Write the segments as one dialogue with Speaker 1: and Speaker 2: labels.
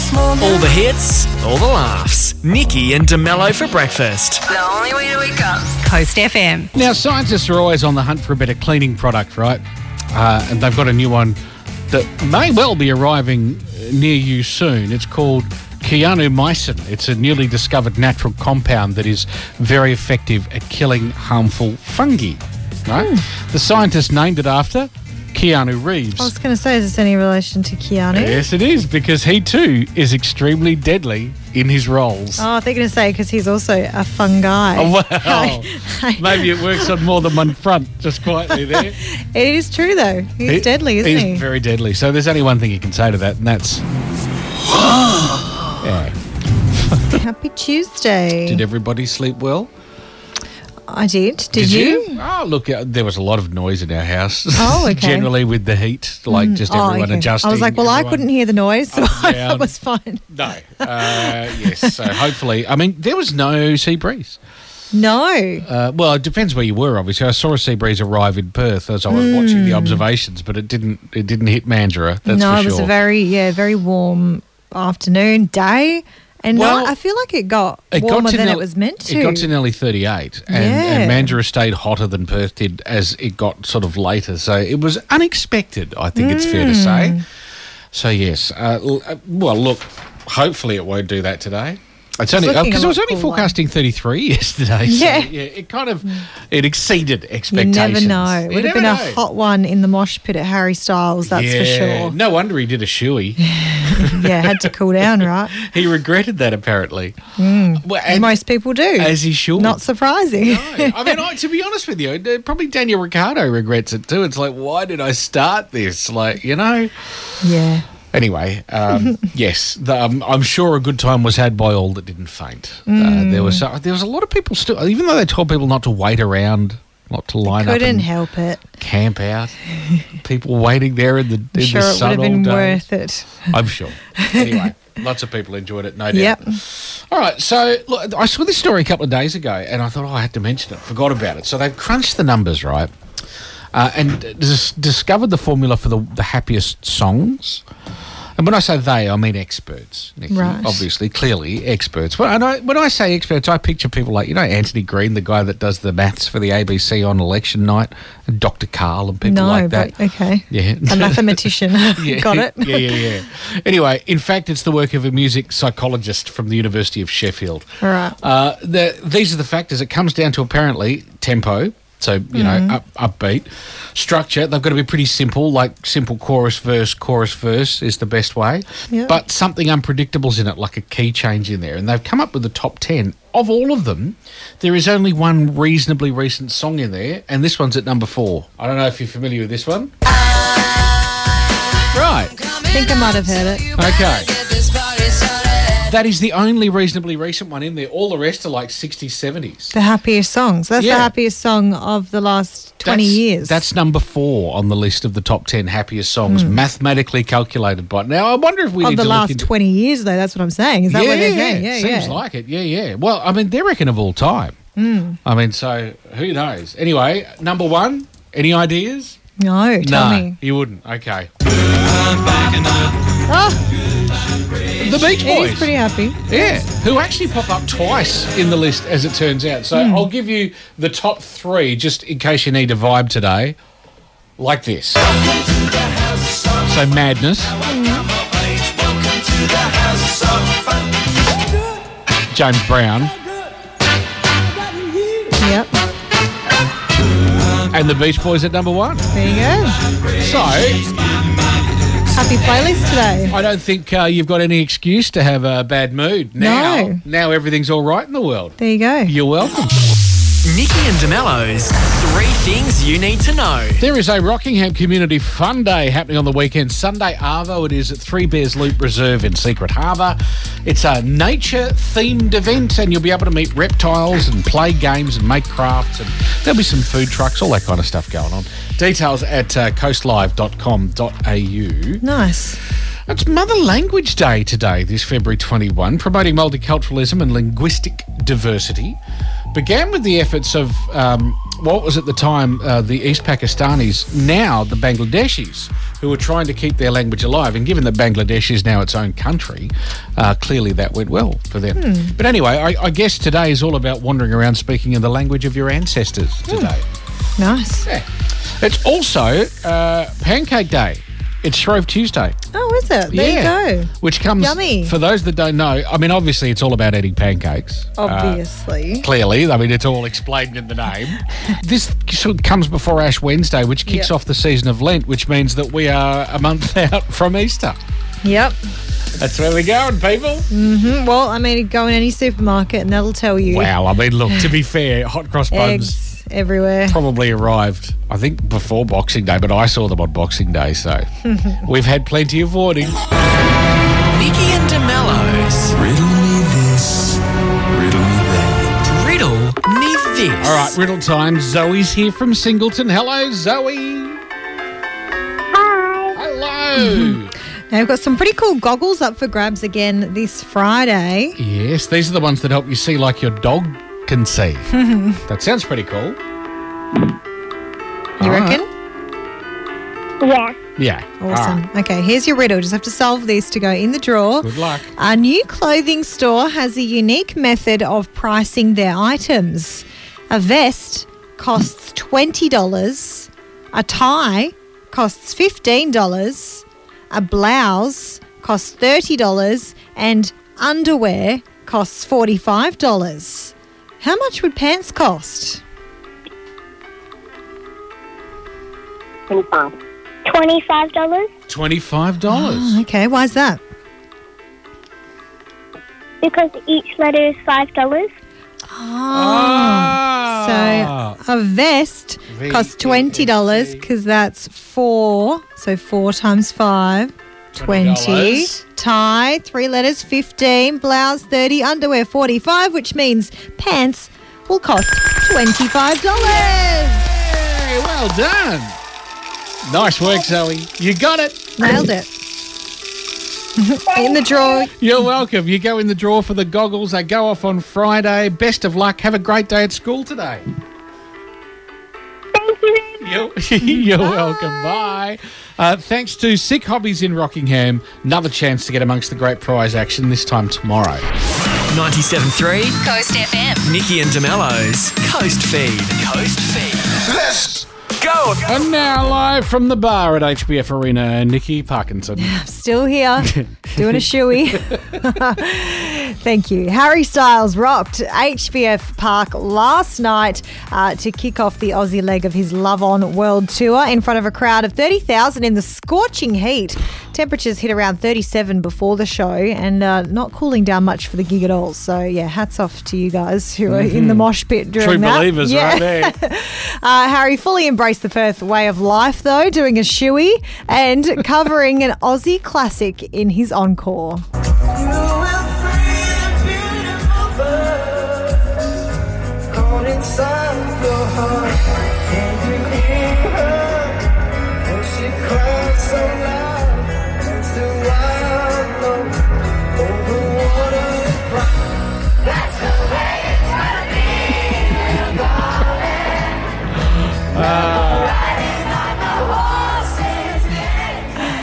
Speaker 1: this morning.
Speaker 2: All the hits, all the laughs. Nikki and de Mello for breakfast.
Speaker 3: The only way to wake up.
Speaker 4: Coast FM.
Speaker 5: Now, scientists are always on the hunt for a better cleaning product, right? Uh, and they've got a new one that may well be arriving near you soon. It's called Keanu It's a newly discovered natural compound that is very effective at killing harmful fungi. Right? The scientists named it after Keanu Reeves.
Speaker 6: I was going to say, is this any relation to Keanu?
Speaker 5: Yes, it is because he too is extremely deadly in his roles.
Speaker 6: Oh, I think going to say because he's also a fun guy.
Speaker 5: Oh, well, maybe it works on more than one front, just quietly there.
Speaker 6: it is true though. He's
Speaker 5: He-
Speaker 6: deadly, isn't
Speaker 5: he's
Speaker 6: he?
Speaker 5: very deadly. So there's only one thing you can say to that, and that's. yeah.
Speaker 6: Happy Tuesday.
Speaker 5: Did everybody sleep well?
Speaker 6: I did. Did, you?
Speaker 5: Oh, look, uh, there was a lot of noise in our house.
Speaker 6: Oh, okay.
Speaker 5: Generally with the heat, like just
Speaker 6: Oh,
Speaker 5: everyone
Speaker 6: okay.
Speaker 5: adjusting.
Speaker 6: I was like, well, I couldn't hear the noise, so I was fine.
Speaker 5: No. Uh, yes. So hopefully, I mean, there was no sea breeze.
Speaker 6: No.
Speaker 5: Uh, well, it depends where you were. Obviously, I saw a sea breeze arrive in Perth as I was watching the observations, but it didn't. It didn't hit Mandurah. That's
Speaker 6: no,
Speaker 5: for
Speaker 6: it was a very, yeah, very warm afternoon, day. And
Speaker 5: Well,
Speaker 6: night, I feel like it got
Speaker 5: It
Speaker 6: warmer
Speaker 5: to
Speaker 6: than
Speaker 5: nearly-
Speaker 6: it was meant to.
Speaker 5: It got to nearly 38, and,
Speaker 6: Yeah.
Speaker 5: and Mandurah stayed hotter than Perth did as it got sort of later. So it was unexpected, I think it's fair to
Speaker 6: Mm.
Speaker 5: say. So, yes. Uh, uh, well, look, hopefully it won't do that today. It's only because it was only forecasting 33 yesterday. so,
Speaker 6: Yeah.
Speaker 5: yeah. It kind of it exceeded expectations.
Speaker 6: you never know. It would have been a hot one in the mosh pit at Harry Styles, that's for sure.
Speaker 5: No wonder he did a shoey.
Speaker 6: yeah, had to cool down, right?
Speaker 5: he regretted that apparently. Well, and-
Speaker 6: Most people do.
Speaker 5: as he should.
Speaker 6: Not surprising.
Speaker 5: No. I mean, I, to be honest with you, uh, probably Daniel Ricciardo regrets it too. It's like, why did I start this? Like, you know.
Speaker 6: yeah.
Speaker 5: Anyway, um, yes, the, um, I'm sure a good time was had by all that didn't faint. Uh, there was uh, there was a lot of people still, even though they told people not to wait around, not to line up
Speaker 6: Couldn't help it.
Speaker 5: camp out. people waiting there in the in
Speaker 6: I'm sure
Speaker 5: the
Speaker 6: it would have been
Speaker 5: day.
Speaker 6: worth it.
Speaker 5: I'm sure. Anyway, lots of people enjoyed it, no doubt.
Speaker 6: Yep.
Speaker 5: All right, so look, I saw this story a couple of days ago, and I thought, oh, I had to mention it. Forgot about it. So they've crunched the numbers, right, uh, and dis- discovered the formula for the, the happiest songs. And when I say they, I mean experts. Nikki,
Speaker 6: Right.
Speaker 5: Obviously, clearly experts. Well, and I, when I say experts, I picture people like you know Antony Green, the guy that does the maths for the ABC on election night, and Dr. Karl and people
Speaker 6: No,
Speaker 5: like that.
Speaker 6: but okay.
Speaker 5: Yeah.
Speaker 6: A mathematician. Got it.
Speaker 5: yeah, yeah, yeah. Anyway, in fact, it's the work of a music psychologist from the University of Sheffield.
Speaker 6: All right.
Speaker 5: Uh, the, these are the factors. It comes down to apparently tempo, so you
Speaker 6: Mm-hmm.
Speaker 5: know, up, upbeat, structure. They've got to be pretty simple, like simple chorus, verse, chorus, verse is the best way.
Speaker 6: Yeah.
Speaker 5: But something unpredictable's in it, like a key change in there, and they've come up with the top ten. Of all of them, there is only one reasonably recent song in there, and this one's at number four. I don't know if you're familiar with this one. Right.
Speaker 6: I think I might have heard it.
Speaker 5: Okay. That is the only reasonably recent one in there. All the rest are like 60s, 70s.
Speaker 6: The happiest songs. That's
Speaker 5: Yeah.
Speaker 6: the happiest song of the last 20
Speaker 5: That's-
Speaker 6: years.
Speaker 5: That's number four on the list of the top 10 happiest songs, mathematically calculated by. Now, I wonder if we
Speaker 6: Hmm. of
Speaker 5: need
Speaker 6: the
Speaker 5: to
Speaker 6: last
Speaker 5: look into
Speaker 6: 20 years, though. That's what I'm saying. Is that what they're saying? Yeah,
Speaker 5: seems
Speaker 6: yeah.
Speaker 5: like it. Yeah, yeah. Well, I mean, they reckon of all time.
Speaker 6: Hmm.
Speaker 5: I mean, so who knows? Anyway, number one, any ideas?
Speaker 6: no, tell
Speaker 5: no,
Speaker 6: me.
Speaker 5: you wouldn't. Okay.
Speaker 6: Oh,
Speaker 5: The Beach Boys.
Speaker 6: he's pretty happy.
Speaker 5: Yeah, who actually pop up twice in the list, as it turns out. So
Speaker 6: Hmm.
Speaker 5: I'll give you the top three, just in case you need a vibe today, like this. So Madness, James Brown,
Speaker 6: Yep.
Speaker 5: and the Beach Boys at number one.
Speaker 6: There you go.
Speaker 5: So
Speaker 6: Happy playlist today.
Speaker 5: I don't think uh, you've got any excuse to have a bad mood now.
Speaker 6: No.
Speaker 5: Now everything's all right in the world.
Speaker 6: There you go.
Speaker 5: You're welcome.
Speaker 2: Nikki and de Mello's Three Things You Need to Know.
Speaker 5: There is a Rockingham Community Fun Day happening on the weekend. Sunday Arvo, it is at Three Bears Loop Reserve in Secret Harbour. It's a nature themed event, and you'll be able to meet reptiles and play games and make crafts. And there'll be some food trucks, all that kind of stuff going on. Details at uh, coastlive.com.au.
Speaker 6: Nice.
Speaker 5: It's Mother Language Day today, this February 21, promoting multiculturalism and linguistic diversity. Began with the efforts of um, what was at the time uh, the East Pakistanis, now the Bangladeshis, who were trying to keep their language alive. And given that Bangladesh is now its own country, uh, clearly that went well for them.
Speaker 6: Hmm.
Speaker 5: But anyway, I, I guess today is all about wandering around speaking in the language of your ancestors
Speaker 6: Hmm.
Speaker 5: today.
Speaker 6: Nice.
Speaker 5: Yeah. It's also uh, Pancake Day. It's Shrove Tuesday.
Speaker 6: Oh, is it? There
Speaker 5: yeah.
Speaker 6: you go.
Speaker 5: Which comes,
Speaker 6: Yummy.
Speaker 5: for those that don't know, I mean, obviously it's all about eating pancakes. Uh,
Speaker 6: Obviously.
Speaker 5: clearly, I mean, it's all explained in the name. this sort of comes before Ash Wednesday, which kicks
Speaker 6: Yep.
Speaker 5: off the season of Lent, which means that we are a month out from Easter.
Speaker 6: yep.
Speaker 5: That's where we're going, people.
Speaker 6: Mm, Well, I mean, go in any supermarket and that'll tell you.
Speaker 5: Wow, I mean, look, to be fair, hot cross buns
Speaker 6: Eggs everywhere.
Speaker 5: probably arrived, I think, before Boxing Day, but I saw them on Boxing Day, so we've had plenty of warning.
Speaker 2: Nikki and de Mello's
Speaker 1: Riddle me this, riddle me that.
Speaker 2: Riddle Me This.
Speaker 5: All right, riddle time. Zoe's here from Singleton. Hello, Zoe.
Speaker 3: Hi.
Speaker 5: Hello.
Speaker 6: Now, we've got some pretty cool goggles up for grabs again this Friday.
Speaker 5: yes, these are the ones that help you see like your dog can see. that sounds pretty cool.
Speaker 6: You
Speaker 5: All right.
Speaker 6: reckon?
Speaker 3: Yeah.
Speaker 5: Yeah.
Speaker 6: Awesome.
Speaker 5: All right.
Speaker 6: Okay, here's your riddle. Just have to solve this to go in the drawer.
Speaker 5: Good luck.
Speaker 6: A new clothing store has a unique method of pricing their items. A vest costs $20, a tie costs $15, a blouse costs $30, and underwear costs $45. How much would pants cost?
Speaker 3: 25. $25
Speaker 5: $25.
Speaker 6: Oh, okay, is that?
Speaker 3: because each letter is $5.
Speaker 5: Ah.
Speaker 6: So a vest costs twenty dollars because that's four. So four times five. 20.
Speaker 5: $20.
Speaker 6: Tie, three letters, 15. Blouse, 30. Underwear, 45, which means pants will cost $25.
Speaker 5: Hey, well done. Nice work, Zoe. You got it.
Speaker 6: Nailed it. In the drawer.
Speaker 5: You're welcome. You go in the drawer for the goggles. They go off on Friday. Best of luck. Have a great day at school today.
Speaker 3: Thank you.
Speaker 5: You're, you're welcome. Bye. Uh, thanks to Sick Hobbies in Rockingham. Another chance to get amongst the great prize action this time tomorrow.
Speaker 2: 97.3
Speaker 4: Coast FM.
Speaker 2: Nikki and de Mello's Coast Feed. Coast Feed. Go.
Speaker 5: And now live from the bar at HBF Arena, Nikki Parkinson.
Speaker 6: Still here, doing a shoey. Thank you. Harry Styles rocked HBF Park last night uh, to kick off the Aussie leg of his Love On World Tour in front of a crowd of 30,000 in the scorching heat. Temperatures hit around 37 before the show and uh, not cooling down much for the gig at all. So, yeah, hats off to you guys who are in the mosh pit during
Speaker 5: True
Speaker 6: that.
Speaker 5: believers
Speaker 6: Yeah.
Speaker 5: right there.
Speaker 6: Uh, Harry fully embraced the Perth way of life, though, doing a shoey and covering an Aussie classic in his encore.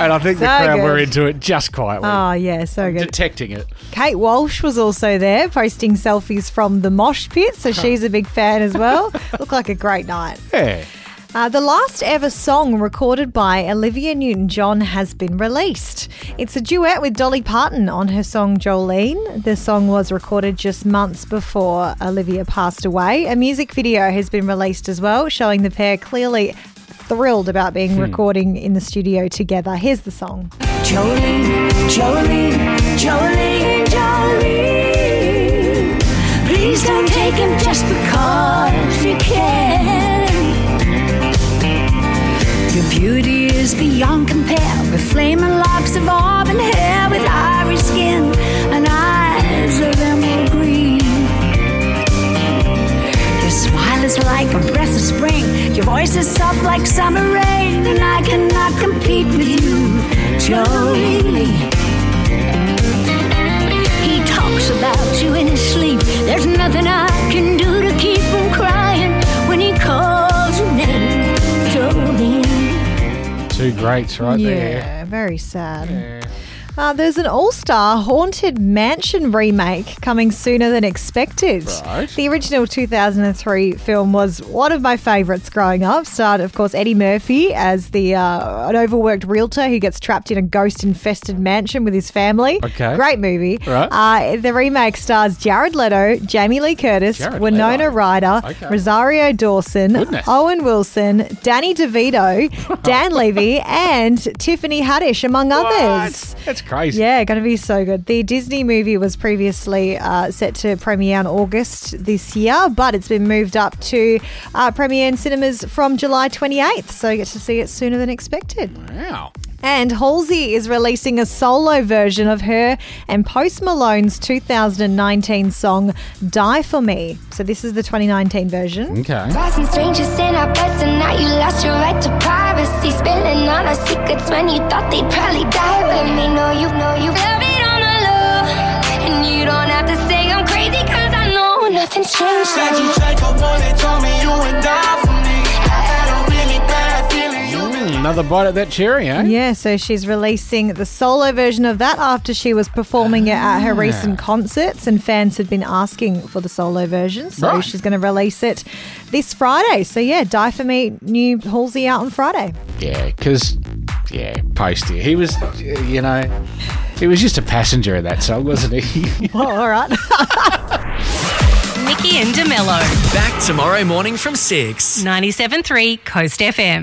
Speaker 5: And I think the
Speaker 6: So
Speaker 5: crowd were into it just quietly.
Speaker 6: Oh, yeah, so good.
Speaker 5: Detecting it.
Speaker 6: Kate Walsh was also there posting selfies from the mosh pit, so she's a big fan as well. Looked like a great night.
Speaker 5: Yeah.
Speaker 6: Uh, the last ever song recorded by Olivia Newton John has been released. It's a duet with Dolly Parton on her song Jolene. The song was recorded just months before Olivia passed away. A music video has been released as well, showing the pair clearly thrilled about being hmm. recording in the studio together. Here's the song.
Speaker 7: Jolene, Jolene, Jolene, Jolene. Please don't take him just because you can. Your beauty is beyond compare with flaming locks of auburn like summer rain, and I cannot compete with you, Jolene. He talks about you in his sleep. There's nothing I can do to keep from crying when he calls your name, Jolene.
Speaker 5: Two two greats right
Speaker 6: yeah,
Speaker 5: there.
Speaker 6: very sad. Uh, there's an all star Haunted Mansion remake coming sooner than expected.
Speaker 5: Right.
Speaker 6: The original 2003 film was one of my favourites growing up. Starred, of course, Eddie Murphy as the uh, an overworked realtor who gets trapped in a ghost infested mansion with his family.
Speaker 5: Okay.
Speaker 6: Great movie.
Speaker 5: Right.
Speaker 6: Uh, the remake stars Jared Leto, Jamie Lee Curtis,
Speaker 5: Jared
Speaker 6: Winona
Speaker 5: Leto.
Speaker 6: Ryder,
Speaker 5: Okay.
Speaker 6: Rosario Dawson,
Speaker 5: Goodness.
Speaker 6: Owen Wilson, Danny DeVito, Dan Levy, and Tiffany Haddish, among others.
Speaker 5: What? That's crazy.
Speaker 6: Yeah, going to be so good. The Disney movie was previously uh, set to premiere in August this year, but it's been moved up to uh, premiere in cinemas from July 28th, so you get to see it sooner than expected.
Speaker 5: Wow.
Speaker 6: And Halsey is releasing a solo version of her and Post Malone's 2019 song Die For Me. So this is the 2019 version.
Speaker 5: Okay.
Speaker 4: Crossing strangers in our beds and now you lost your right to privacy. Spilling all our secrets when you thought they'd probably die with me. No, you know you love it on the low. And you don't have to say I'm crazy cause I know nothing's changed.
Speaker 1: Said you take a bullet, told me you would die for me. I had a really bad feeling you
Speaker 5: Another bite at that cherry, eh?
Speaker 6: Yeah, so she's releasing the solo version of that after she was performing it at her recent concerts, and fans had been asking for the solo version. So
Speaker 5: Right.
Speaker 6: she's going to release it this Friday. So yeah, Die For Me, new Halsey out on Friday.
Speaker 5: Yeah, because, yeah, Posty. He was, you know, he was just a passenger of that song, wasn't he?
Speaker 6: Well, all right.
Speaker 8: Nikki and de Mello.
Speaker 2: Back tomorrow morning from 6.
Speaker 8: 97.3 Coast FM.